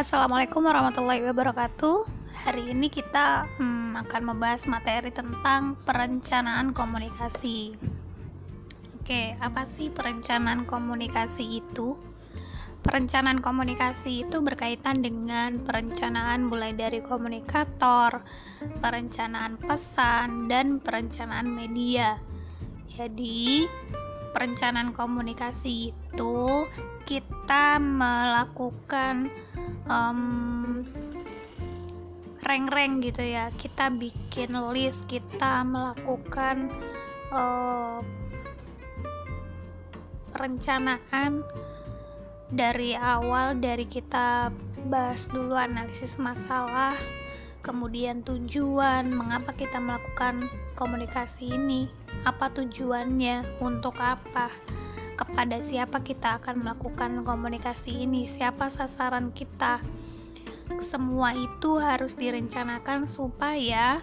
Assalamualaikum warahmatullahi wabarakatuh. Hari ini kita hmm, akan membahas materi tentang perencanaan komunikasi. Oke, apa sih perencanaan komunikasi itu? Perencanaan komunikasi itu berkaitan dengan perencanaan mulai dari komunikator, perencanaan pesan, dan perencanaan media. Jadi, perencanaan komunikasi itu kita melakukan um, rank-rank gitu ya. Kita bikin list kita melakukan uh, perencanaan dari awal dari kita bahas dulu analisis masalah kemudian tujuan mengapa kita melakukan komunikasi ini apa tujuannya untuk apa kepada siapa kita akan melakukan komunikasi ini siapa sasaran kita. Semua itu harus direncanakan supaya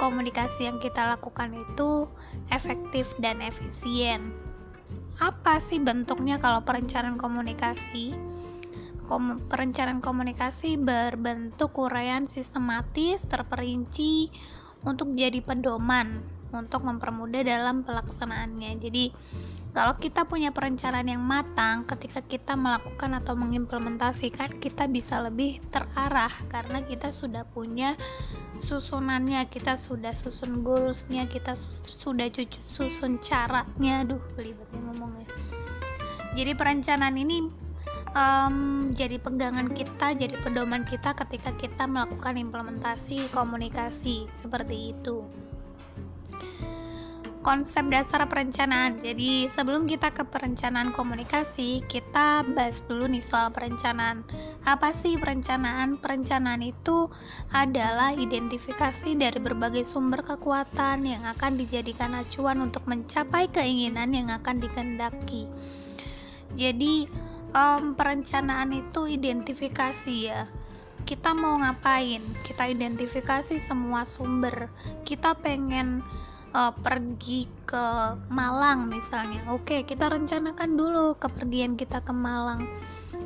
komunikasi yang kita lakukan itu efektif dan efisien. Apa sih bentuknya kalau perencanaan komunikasi? Kom perencanaan komunikasi berbentuk uraian sistematis, terperinci untuk jadi pedoman untuk mempermudah dalam pelaksanaannya. Jadi, kalau kita punya perencanaan yang matang, ketika kita melakukan atau mengimplementasikan, kita bisa lebih terarah karena kita sudah punya susunannya, kita sudah susun goalsnya, kita sudah susun caranya. Duh, belibetnya ngomongnya. Jadi perencanaan ini um, jadi pegangan kita, jadi pedoman kita ketika kita melakukan implementasi komunikasi seperti itu konsep dasar perencanaan. Jadi, sebelum kita ke perencanaan komunikasi, kita bahas dulu nih soal perencanaan. Apa sih perencanaan? Perencanaan itu adalah identifikasi dari berbagai sumber kekuatan yang akan dijadikan acuan untuk mencapai keinginan yang akan dikehendaki. Jadi, um, perencanaan itu identifikasi ya kita mau ngapain kita identifikasi semua sumber kita pengen uh, pergi ke Malang misalnya. Oke kita rencanakan dulu kepergian kita ke Malang.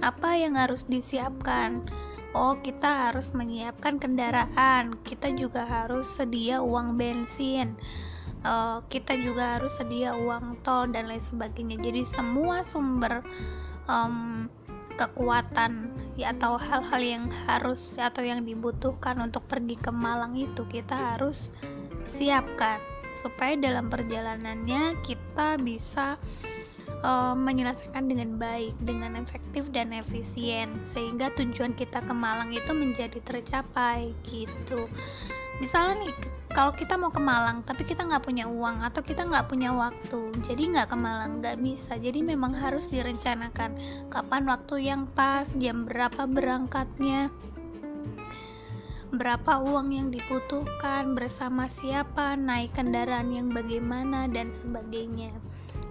Apa yang harus disiapkan? Oh kita harus menyiapkan kendaraan. Kita juga harus sedia uang bensin. Uh, kita juga harus sedia uang tol dan lain sebagainya. Jadi semua sumber um, kekuatan ya atau hal-hal yang harus atau yang dibutuhkan untuk pergi ke Malang itu kita harus siapkan supaya dalam perjalanannya kita bisa uh, menyelesaikan dengan baik, dengan efektif dan efisien sehingga tujuan kita ke Malang itu menjadi tercapai gitu. Misalnya nih, kalau kita mau ke Malang tapi kita nggak punya uang atau kita nggak punya waktu, jadi nggak ke Malang nggak bisa. Jadi memang harus direncanakan kapan waktu yang pas, jam berapa berangkatnya berapa uang yang dibutuhkan, bersama siapa, naik kendaraan yang bagaimana, dan sebagainya.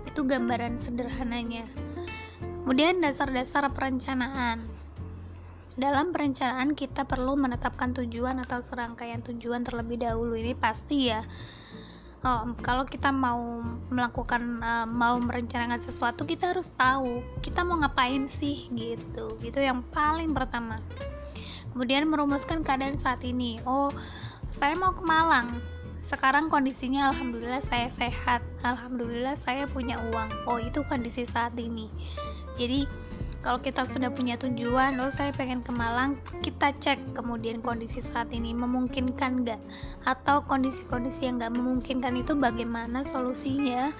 Itu gambaran sederhananya. Kemudian dasar-dasar perencanaan. Dalam perencanaan kita perlu menetapkan tujuan atau serangkaian tujuan terlebih dahulu. Ini pasti ya. Oh, kalau kita mau melakukan uh, mau merencanakan sesuatu kita harus tahu kita mau ngapain sih gitu. Itu yang paling pertama kemudian merumuskan keadaan saat ini. Oh saya mau ke Malang. Sekarang kondisinya alhamdulillah saya sehat. Alhamdulillah saya punya uang. Oh itu kondisi saat ini. Jadi kalau kita sudah punya tujuan oh saya pengen ke Malang kita cek kemudian kondisi saat ini. Memungkinkan nggak? Atau kondisi-kondisi yang nggak memungkinkan itu bagaimana solusinya?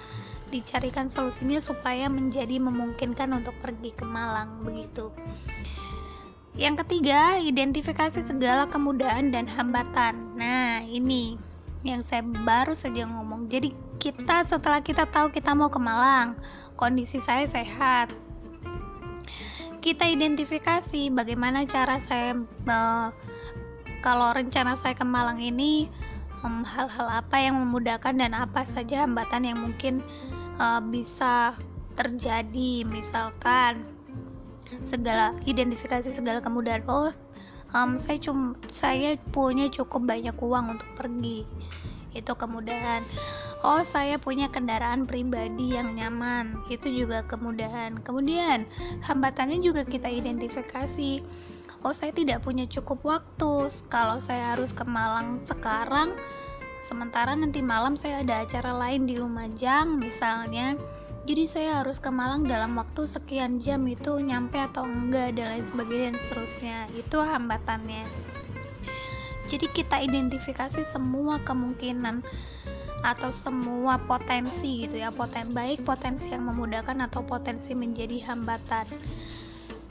Dicarikan solusinya supaya menjadi memungkinkan untuk pergi ke Malang begitu yang ketiga, identifikasi segala kemudahan dan hambatan. Nah, ini yang saya baru saja ngomong. Jadi, kita setelah kita tahu kita mau ke Malang, kondisi saya sehat. Kita identifikasi bagaimana cara saya uh, kalau rencana saya ke Malang ini hal-hal um, apa yang memudahkan dan apa saja hambatan yang mungkin uh, bisa terjadi. Misalkan segala identifikasi segala kemudahan oh um, saya cum saya punya cukup banyak uang untuk pergi. Itu kemudahan. Oh saya punya kendaraan pribadi yang nyaman. Itu juga kemudahan. Kemudian hambatannya juga kita identifikasi. Oh saya tidak punya cukup waktu. Kalau saya harus ke Malang sekarang sementara nanti malam saya ada acara lain di Lumajang misalnya jadi saya harus ke Malang dalam waktu sekian jam itu nyampe atau enggak dan lain sebagainya dan seterusnya. Itu hambatannya. Jadi kita identifikasi semua kemungkinan atau semua potensi gitu ya. Poten baik potensi yang memudahkan atau potensi menjadi hambatan.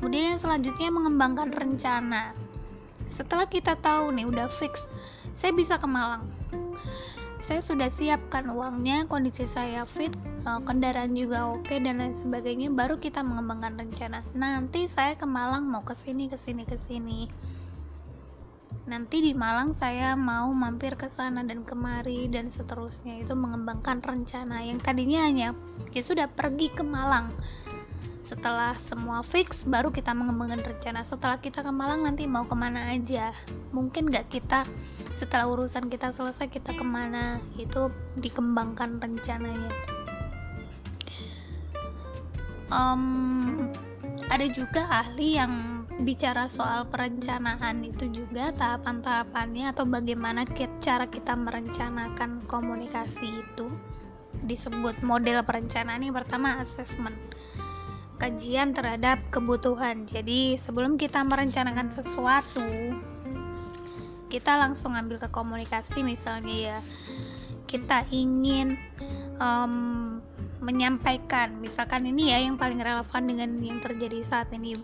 Kemudian yang selanjutnya mengembangkan rencana. Setelah kita tahu nih udah fix saya bisa ke Malang saya sudah siapkan uangnya kondisi saya fit eh, kendaraan juga oke dan lain sebagainya baru kita mengembangkan rencana. Nanti saya ke Malang mau ke sini ke sini ke sini. Nanti di Malang saya mau mampir ke sana dan kemari dan seterusnya. Itu mengembangkan rencana yang tadinya hanya ya sudah pergi ke Malang setelah semua fix baru kita mengembangkan rencana. Setelah kita ke Malang nanti mau ke mana aja? Mungkin nggak kita setelah urusan kita selesai kita ke mana? Itu dikembangkan rencananya. Um, ada juga ahli yang bicara soal perencanaan itu juga tahapan-tahapannya atau bagaimana cara kita merencanakan komunikasi itu. Disebut model perencanaan yang pertama assessment kajian terhadap kebutuhan. Jadi, sebelum kita merencanakan sesuatu, kita langsung ambil ke komunikasi misalnya ya. Kita ingin um, menyampaikan, misalkan ini ya yang paling relevan dengan yang terjadi saat ini.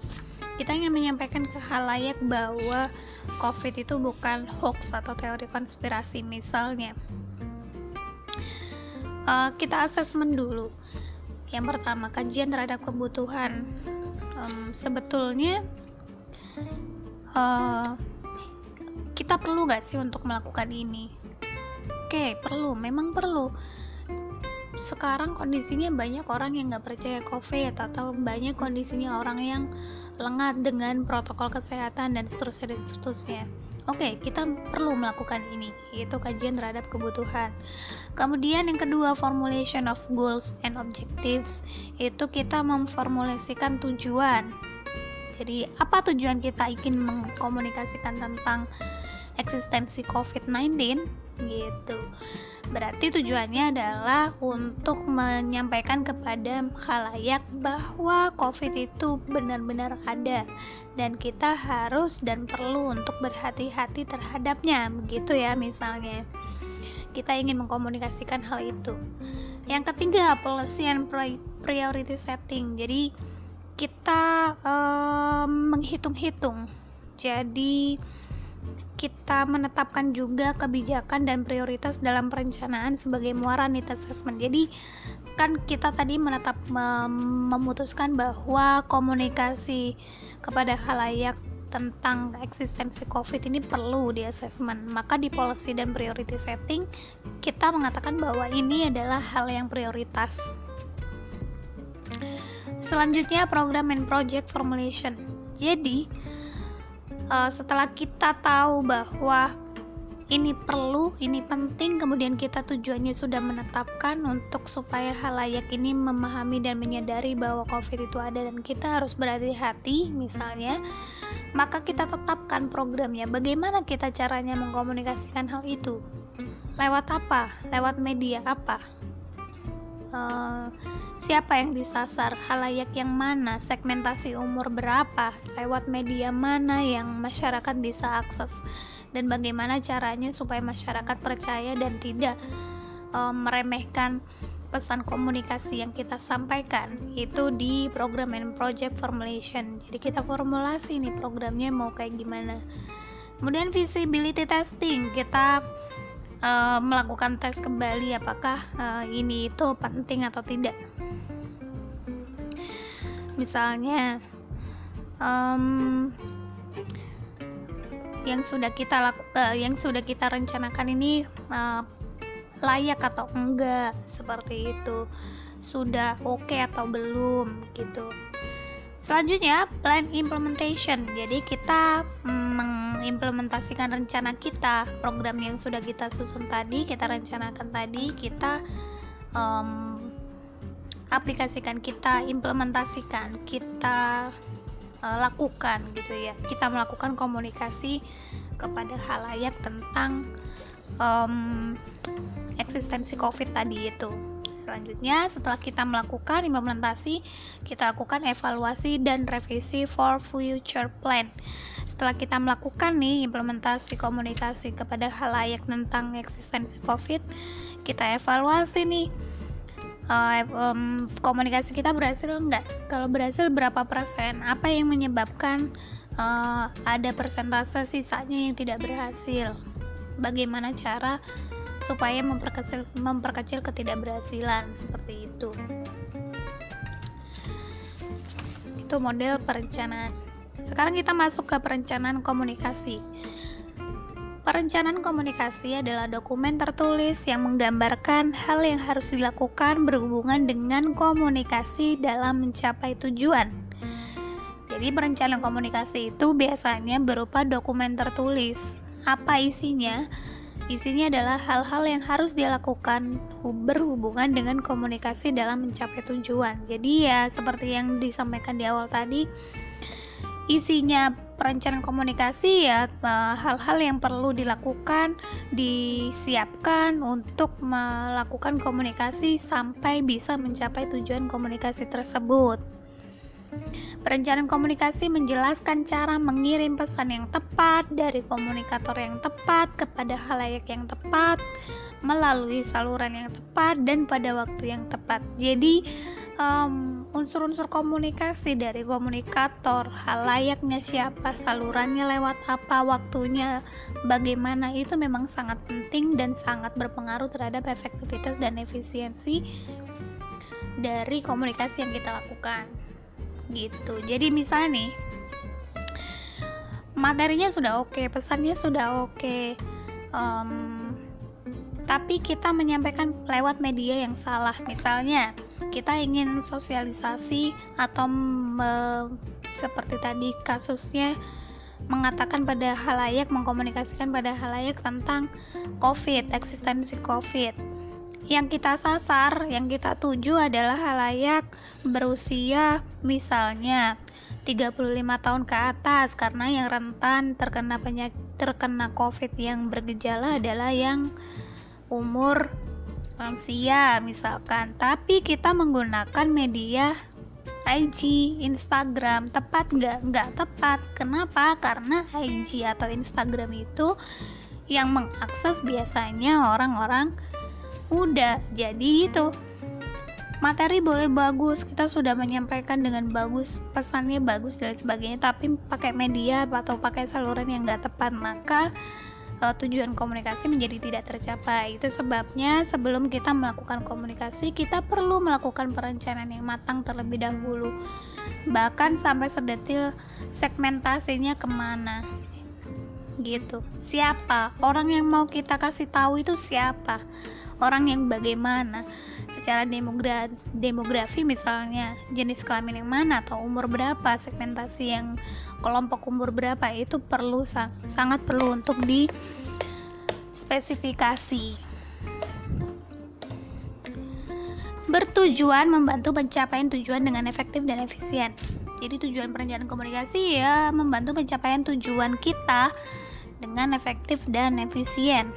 Kita ingin menyampaikan ke halayak bahwa COVID itu bukan hoax atau teori konspirasi misalnya. Uh, kita asesmen dulu yang pertama kajian terhadap kebutuhan. Um, sebetulnya uh, kita perlu gak sih untuk melakukan ini? Oke okay, perlu memang perlu. Sekarang kondisinya banyak orang yang nggak percaya covid atau banyak kondisinya orang yang lengah dengan protokol kesehatan dan seterusnya dan seterusnya Oke, okay, kita perlu melakukan ini, yaitu kajian terhadap kebutuhan. Kemudian yang kedua, formulation of goals and objectives, itu kita memformulasikan tujuan. Jadi, apa tujuan kita ingin mengkomunikasikan tentang eksistensi COVID-19 gitu. Berarti tujuannya adalah untuk menyampaikan kepada khalayak bahwa COVID itu benar-benar ada dan kita harus dan perlu untuk berhati-hati terhadapnya. Begitu ya misalnya. Kita ingin mengkomunikasikan hal itu. Yang ketiga, policy and priority setting. Jadi kita um, menghitung-hitung. Jadi kita menetapkan juga kebijakan dan prioritas dalam perencanaan sebagai muara need assessment. Jadi kan kita tadi menetap mem memutuskan bahwa komunikasi kepada halayak tentang eksistensi COVID ini perlu di assessment. Maka di policy dan priority setting kita mengatakan bahwa ini adalah hal yang prioritas. Selanjutnya program and project formulation. Jadi uh, setelah kita tahu bahwa ini perlu, ini penting, kemudian kita tujuannya sudah menetapkan untuk supaya halayak ini memahami dan menyadari bahwa COVID itu ada dan kita harus berhati-hati misalnya, maka kita tetapkan programnya. Bagaimana kita caranya mengkomunikasikan hal itu? Lewat apa? Lewat media apa? Uh, siapa yang disasar, halayak yang mana, segmentasi umur berapa, lewat media mana yang masyarakat bisa akses, dan bagaimana caranya supaya masyarakat percaya dan tidak um, meremehkan pesan komunikasi yang kita sampaikan? Itu di program and project formulation. Jadi kita formulasi nih programnya mau kayak gimana. Kemudian visibility testing. Kita uh, melakukan tes kembali apakah uh, ini itu penting atau tidak? Misalnya um, yang sudah kita lakukan uh, yang sudah kita rencanakan ini uh, layak atau enggak seperti itu. Sudah oke okay atau belum gitu. Selanjutnya plan implementation. Jadi kita mengimplementasikan rencana kita program yang sudah kita susun tadi kita rencanakan tadi kita um, aplikasikan, kita implementasikan, kita uh, lakukan gitu ya kita melakukan komunikasi kepada halayak tentang um, eksistensi COVID tadi itu. Selanjutnya, setelah kita melakukan implementasi, kita lakukan evaluasi dan revisi for future plan. Setelah kita melakukan nih implementasi komunikasi kepada halayak tentang eksistensi COVID, kita evaluasi nih uh, um, komunikasi kita berhasil enggak? Kalau berhasil berapa persen? Apa yang menyebabkan uh, ada persentase sisanya yang tidak berhasil? Bagaimana cara supaya memperkecil memperkecil ketidakberhasilan seperti itu itu model perencanaan sekarang kita masuk ke perencanaan komunikasi Perencanaan komunikasi adalah dokumen tertulis yang menggambarkan hal yang harus dilakukan berhubungan dengan komunikasi dalam mencapai tujuan. Jadi, perencanaan komunikasi itu biasanya berupa dokumen tertulis. Apa isinya? Isinya adalah hal-hal yang harus dilakukan berhubungan dengan komunikasi dalam mencapai tujuan. Jadi ya seperti yang disampaikan di awal tadi, isinya perencanaan komunikasi ya eh, hal-hal yang perlu dilakukan, disiapkan untuk melakukan komunikasi sampai bisa mencapai tujuan komunikasi tersebut. Perencanaan komunikasi menjelaskan cara mengirim pesan yang tepat dari komunikator yang tepat kepada halayak yang tepat melalui saluran yang tepat dan pada waktu yang tepat. Jadi um, unsur-unsur komunikasi dari komunikator, halayaknya siapa, salurannya lewat apa, waktunya bagaimana itu memang sangat penting dan sangat berpengaruh terhadap efektivitas dan efisiensi dari komunikasi yang kita lakukan gitu. Jadi misalnya nih materinya sudah oke okay, pesannya sudah oke okay, um, tapi kita menyampaikan lewat media yang salah. Misalnya kita ingin sosialisasi atau me, seperti tadi kasusnya mengatakan pada halayak mengkomunikasikan pada halayak tentang COVID eksistensi COVID yang kita sasar, yang kita tuju adalah halayak berusia misalnya 35 tahun ke atas karena yang rentan terkena penyakit terkena COVID yang bergejala adalah yang umur lansia misalkan. Tapi kita menggunakan media IG, Instagram, tepat nggak? Nggak tepat. Kenapa? Karena IG atau Instagram itu yang mengakses biasanya orang-orang udah jadi itu. Materi boleh bagus kita sudah menyampaikan dengan bagus pesannya bagus dan sebagainya tapi pakai media atau pakai saluran yang nggak tepat maka uh, tujuan komunikasi menjadi tidak tercapai. Itu sebabnya sebelum kita melakukan komunikasi kita perlu melakukan perencanaan yang matang terlebih dahulu. Bahkan sampai sedetil segmentasinya ke mana. Gitu. Siapa? Orang yang mau kita kasih tahu itu siapa orang yang bagaimana. Secara demografi, demografi misalnya jenis kelamin yang mana atau umur berapa segmentasi yang kelompok umur berapa itu perlu sangat perlu untuk di spesifikasi bertujuan membantu pencapaian tujuan dengan efektif dan efisien. Jadi tujuan perencanaan komunikasi ya membantu pencapaian tujuan kita dengan efektif dan efisien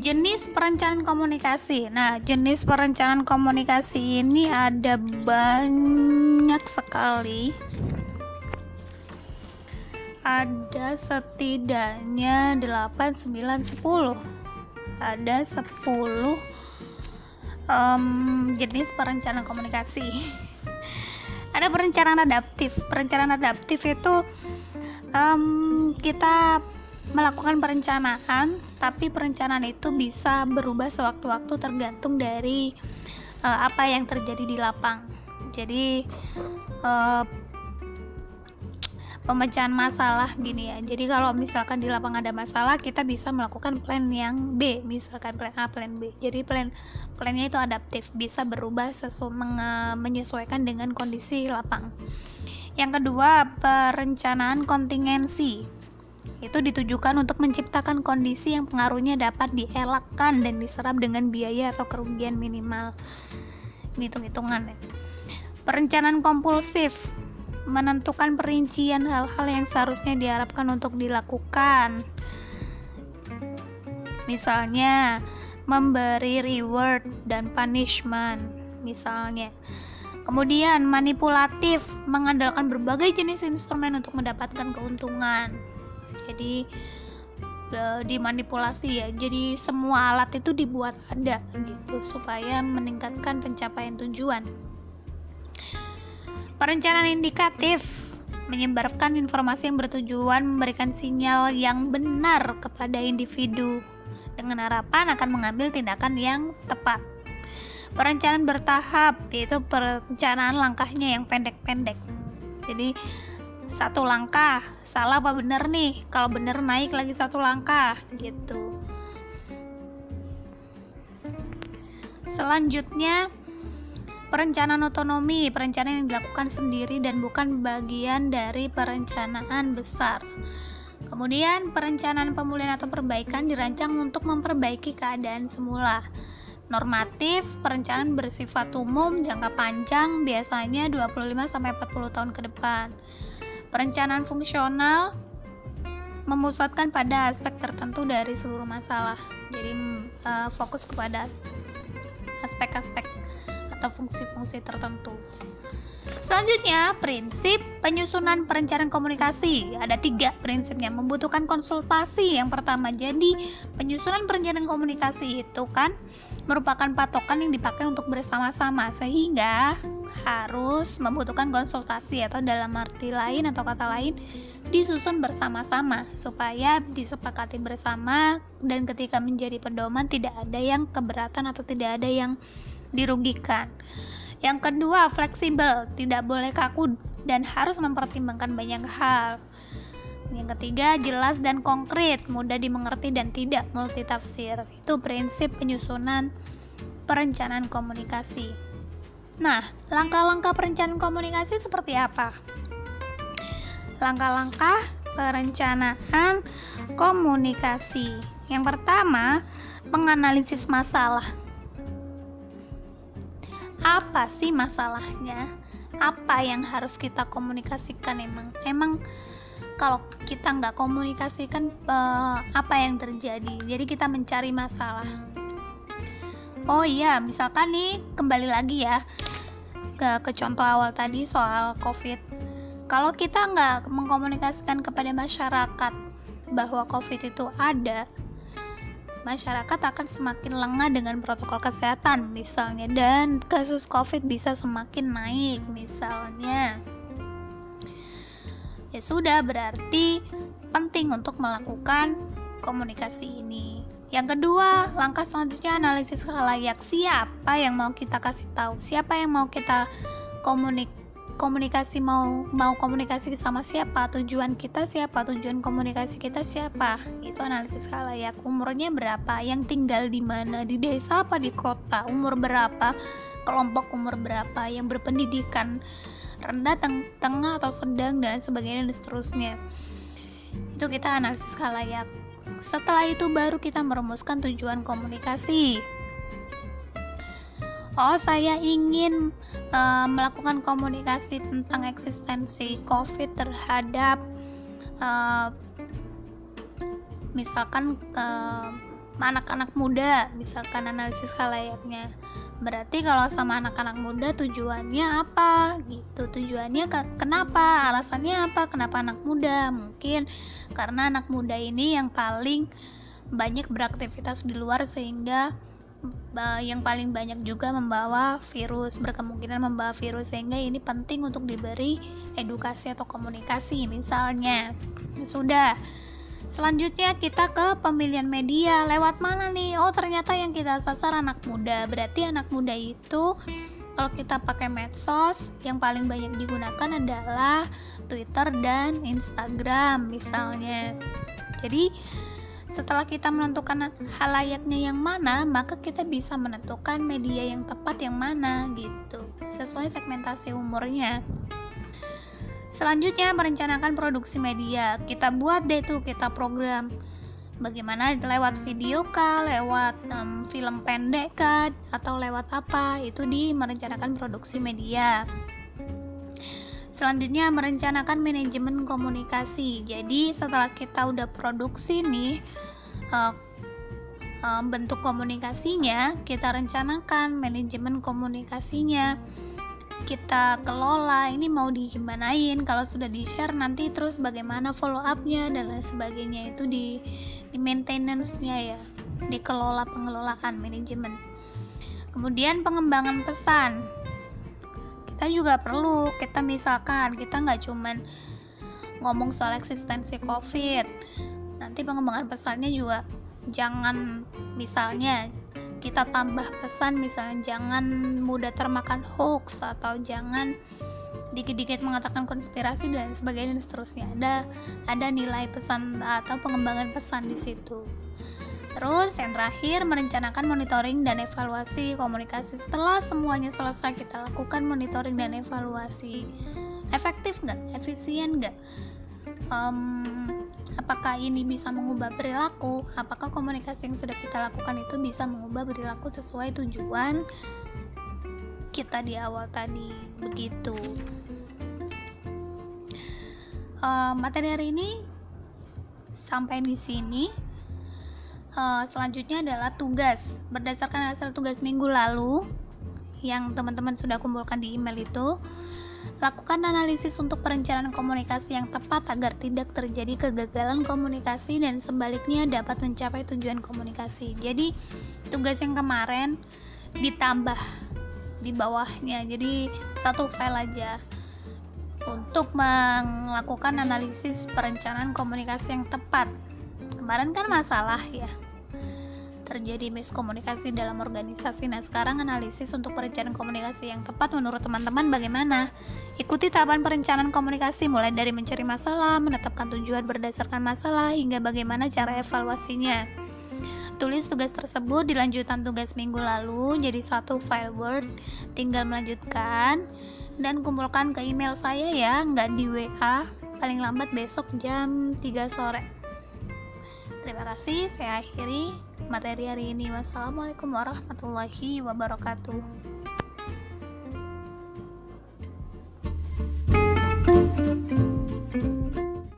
jenis perencanaan komunikasi. Nah, jenis perencanaan komunikasi ini ada banyak sekali. Ada setidaknya 8, 9, 10. Ada 10 um, jenis perencanaan komunikasi. ada perencanaan adaptif. Perencanaan adaptif itu um, kita melakukan perencanaan, tapi perencanaan itu bisa berubah sewaktu-waktu tergantung dari uh, apa yang terjadi di lapang. Jadi uh, pemecahan masalah gini ya. Jadi kalau misalkan di lapang ada masalah, kita bisa melakukan plan yang B, misalkan plan A, plan B. Jadi plan plannya itu adaptif, bisa berubah sesuai menyesuaikan dengan kondisi lapang. Yang kedua, perencanaan kontingensi itu ditujukan untuk menciptakan kondisi yang pengaruhnya dapat dielakkan dan diserap dengan biaya atau kerugian minimal. Ini hitung-hitungan ya. Perencanaan kompulsif menentukan perincian hal-hal yang seharusnya diharapkan untuk dilakukan. Misalnya, memberi reward dan punishment, misalnya. Kemudian, manipulatif mengandalkan berbagai jenis instrumen untuk mendapatkan keuntungan. Jadi, e, dimanipulasi ya. Jadi, semua alat itu dibuat ada gitu supaya meningkatkan pencapaian tujuan. Perencanaan indikatif menyebarkan informasi yang bertujuan memberikan sinyal yang benar kepada individu dengan harapan akan mengambil tindakan yang tepat. Perencanaan bertahap yaitu perencanaan langkahnya yang pendek-pendek. Jadi satu langkah salah apa benar nih? Kalau benar naik lagi satu langkah gitu. Selanjutnya Perencanaan otonomi, perencanaan yang dilakukan sendiri dan bukan bagian dari perencanaan besar. Kemudian, perencanaan pemulihan atau perbaikan dirancang untuk memperbaiki keadaan semula. Normatif, perencanaan bersifat umum, jangka panjang, biasanya 25-40 tahun ke depan. Perencanaan fungsional memusatkan pada aspek tertentu dari seluruh masalah. Jadi, uh, fokus kepada aspek-aspek atau fungsi-fungsi tertentu. Selanjutnya, prinsip penyusunan perencanaan komunikasi. Ada tiga prinsipnya, membutuhkan konsultasi. Yang pertama, jadi penyusunan perencanaan komunikasi itu kan merupakan patokan yang dipakai untuk bersama-sama, sehingga harus membutuhkan konsultasi atau dalam arti lain atau kata lain disusun bersama-sama supaya disepakati bersama dan ketika menjadi pedoman tidak ada yang keberatan atau tidak ada yang dirugikan. Yang kedua, fleksibel, tidak boleh kaku dan harus mempertimbangkan banyak hal. Yang ketiga, jelas dan konkret, mudah dimengerti dan tidak multitafsir. Itu prinsip penyusunan perencanaan komunikasi. Nah, langkah-langkah perencanaan komunikasi seperti apa? Langkah-langkah perencanaan komunikasi. Yang pertama, menganalisis masalah apa sih masalahnya? Apa yang harus kita komunikasikan emang? Emang kalau kita nggak komunikasikan uh, apa yang terjadi? Jadi kita mencari masalah. Oh iya misalkan nih kembali lagi ya ke, ke contoh awal tadi soal covid. Kalau kita nggak mengkomunikasikan kepada masyarakat bahwa covid itu ada masyarakat akan semakin lengah dengan protokol kesehatan misalnya dan kasus covid bisa semakin naik misalnya. Ya sudah berarti penting untuk melakukan komunikasi ini. Yang kedua, langkah selanjutnya analisis halayak siapa yang mau kita kasih tahu, siapa yang mau kita komunik komunikasi mau mau komunikasi sama siapa? Tujuan kita siapa? Tujuan komunikasi kita siapa? Itu analisis halayak umurnya berapa? Yang tinggal di mana? Di desa apa di kota? Umur berapa? Kelompok umur berapa? Yang berpendidikan rendah teng tengah atau sedang dan sebagainya dan seterusnya. Itu kita analisis halayak setelah itu baru kita merumuskan tujuan komunikasi oh saya ingin uh, melakukan komunikasi tentang eksistensi COVID terhadap uh, misalkan uh, anak-anak muda, misalkan analisis halayaknya. Berarti kalau sama anak-anak muda tujuannya apa? Gitu. Tujuannya ke kenapa? Alasannya apa? Kenapa anak muda? Mungkin karena anak muda ini yang paling banyak beraktivitas di luar sehingga yang paling banyak juga membawa virus berkemungkinan membawa virus sehingga ini penting untuk diberi edukasi atau komunikasi misalnya. Sudah selanjutnya kita ke pemilihan media. Lewat mana nih? Oh ternyata yang kita sasar anak muda. Berarti anak muda itu kalau kita pakai medsos yang paling banyak digunakan adalah Twitter dan Instagram misalnya. Jadi setelah kita menentukan halayaknya yang mana, maka kita bisa menentukan media yang tepat yang mana gitu, sesuai segmentasi umurnya. Selanjutnya merencanakan produksi media. Kita buat deh tuh kita program bagaimana lewat video kah, lewat um, film pendek kah, atau lewat apa itu di merencanakan produksi media. Selanjutnya merencanakan manajemen komunikasi. Jadi setelah kita udah produksi nih uh, uh, bentuk komunikasinya kita rencanakan manajemen komunikasinya. Kita kelola ini mau digimanain kalau sudah di share nanti terus bagaimana follow upnya dan lain sebagainya. Itu di di maintenance nya ya dikelola pengelolaan manajemen. Kemudian pengembangan pesan kita juga perlu. Kita misalkan kita nggak cuman ngomong soal eksistensi covid nanti pengembangan pesannya juga jangan misalnya kita tambah pesan misalnya jangan mudah termakan hoax atau jangan dikit-dikit mengatakan konspirasi dan sebagainya dan seterusnya. Ada ada nilai pesan atau pengembangan pesan di situ Terus yang terakhir merencanakan monitoring dan evaluasi komunikasi. Setelah semuanya selesai kita lakukan monitoring dan evaluasi. Efektif nggak? Efisien nggak? Um, apakah ini bisa mengubah perilaku? Apakah komunikasi yang sudah kita lakukan itu bisa mengubah perilaku sesuai tujuan kita di awal tadi? Begitu. Uh, materi hari ini sampai di sini uh, selanjutnya adalah tugas. Berdasarkan hasil tugas minggu lalu yang teman-teman sudah kumpulkan di email itu lakukan analisis untuk perencanaan komunikasi yang tepat agar tidak terjadi kegagalan komunikasi dan sebaliknya dapat mencapai tujuan komunikasi. Jadi tugas yang kemarin ditambah di bawahnya. Jadi satu file aja. Untuk melakukan analisis perencanaan komunikasi yang tepat kemarin kan masalah ya terjadi miskomunikasi dalam organisasi. Nah, sekarang analisis untuk perencanaan komunikasi yang tepat menurut teman-teman bagaimana? Ikuti tahapan perencanaan komunikasi mulai dari mencari masalah, menetapkan tujuan berdasarkan masalah, hingga bagaimana cara evaluasinya. Tulis tugas tersebut di lanjutan tugas minggu lalu jadi satu file Word, tinggal melanjutkan dan kumpulkan ke email saya ya, nggak di WA, paling lambat besok jam 3 sore. Terima saya akhiri materi hari ini. Wassalamualaikum warahmatullahi wabarakatuh.